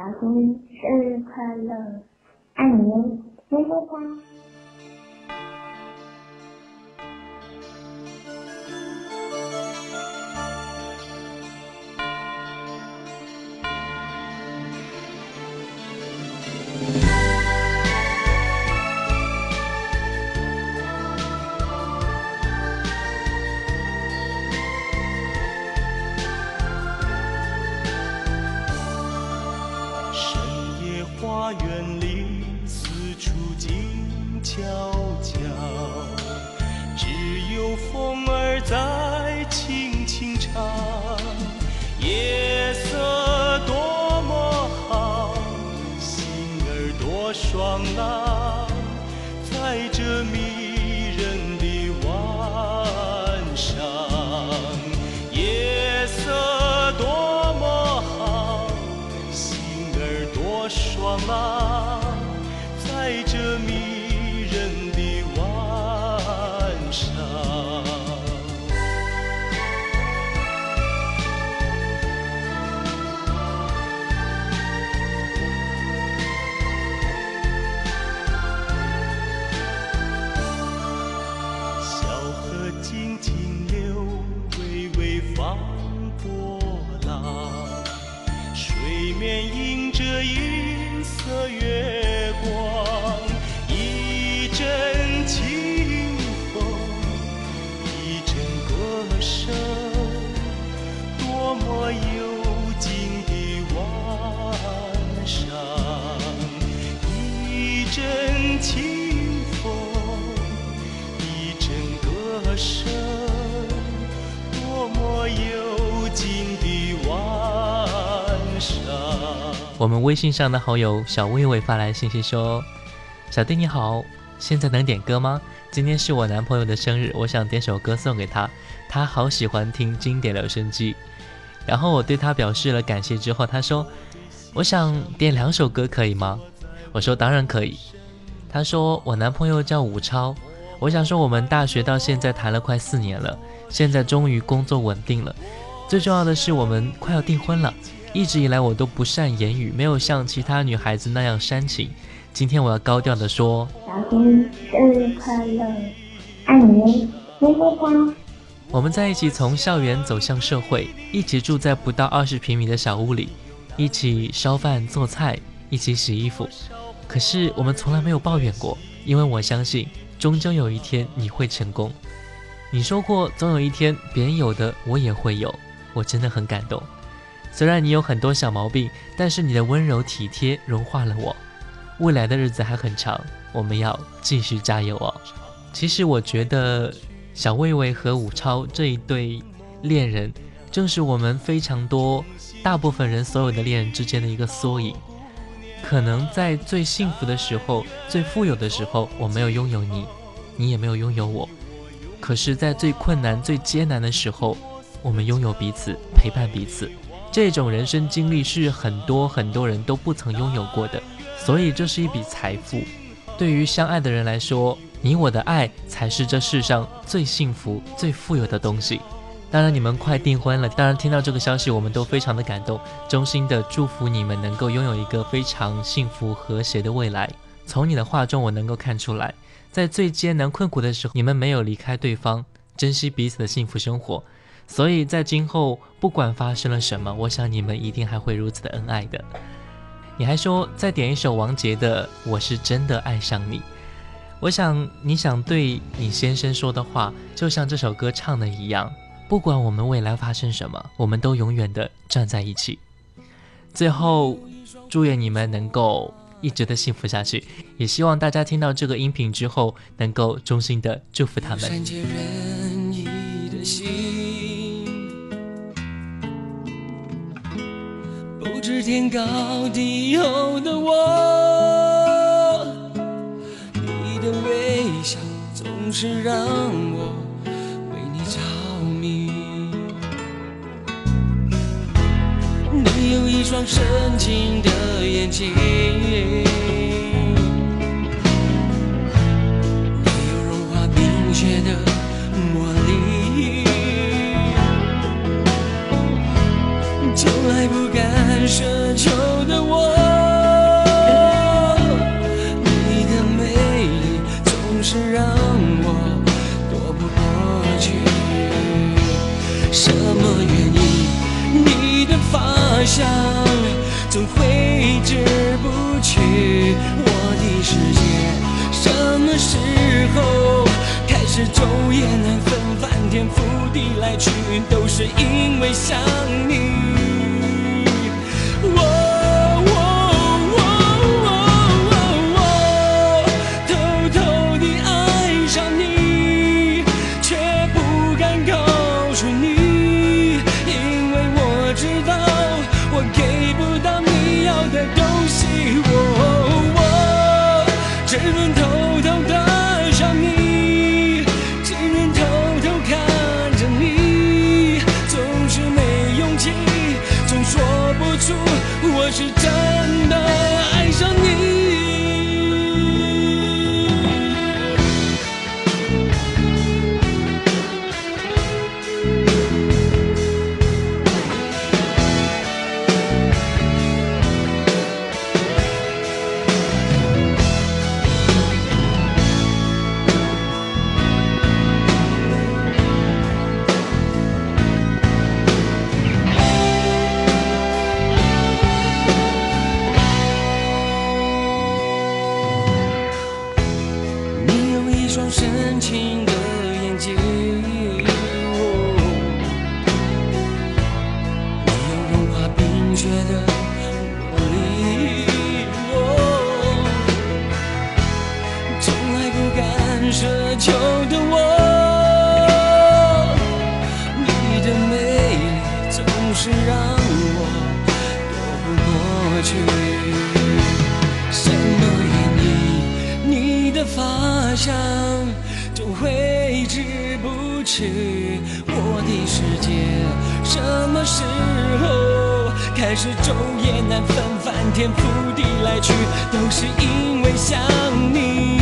老公生日快乐，爱你，么么哒。悄悄只有风儿在轻轻唱夜色多么好心儿多爽朗在这迷 the. 我们微信上的好友小薇薇发来信息说：“小弟你好，现在能点歌吗？今天是我男朋友的生日，我想点首歌送给他，他好喜欢听经典留声机。”然后我对他表示了感谢之后，他说：“我想点两首歌可以吗？”我说：“当然可以。”他说：“我男朋友叫武超，我想说我们大学到现在谈了快四年了，现在终于工作稳定了，最重要的是我们快要订婚了。”一直以来我都不善言语，没有像其他女孩子那样煽情。今天我要高调的说：小天生日快乐，爱你，么么哒。我们在一起从校园走向社会，一起住在不到二十平米的小屋里，一起烧饭做菜，一起洗衣服。可是我们从来没有抱怨过，因为我相信，终究有一天你会成功。你说过，总有一天别人有的我也会有，我真的很感动。虽然你有很多小毛病，但是你的温柔体贴融化了我。未来的日子还很长，我们要继续加油哦。其实我觉得小魏魏和武超这一对恋人，正是我们非常多大部分人所有的恋人之间的一个缩影。可能在最幸福的时候、最富有的时候，我没有拥有你，你也没有拥有我。可是，在最困难、最艰难的时候，我们拥有彼此，陪伴彼此。这种人生经历是很多很多人都不曾拥有过的，所以这是一笔财富。对于相爱的人来说，你我的爱才是这世上最幸福、最富有的东西。当然，你们快订婚了，当然听到这个消息，我们都非常的感动，衷心的祝福你们能够拥有一个非常幸福和谐的未来。从你的话中，我能够看出来，在最艰难困苦的时候，你们没有离开对方，珍惜彼此的幸福生活。所以在今后不管发生了什么，我想你们一定还会如此的恩爱的。你还说再点一首王杰的《我是真的爱上你》，我想你想对你先生说的话，就像这首歌唱的一样，不管我们未来发生什么，我们都永远的站在一起。最后，祝愿你们能够一直的幸福下去，也希望大家听到这个音频之后，能够衷心的祝福他们。天高地厚的我，你的微笑总是让我为你着迷。你有一双深情的眼睛，再不敢奢求的我。你的美丽总是让我躲不过去。什么原因你的发香总挥之不去？我的世界什么时候开始昼夜难分翻天覆地来去？都是因为想 Luôn 什么时候开始昼夜难分翻天覆地来去都是因为想你。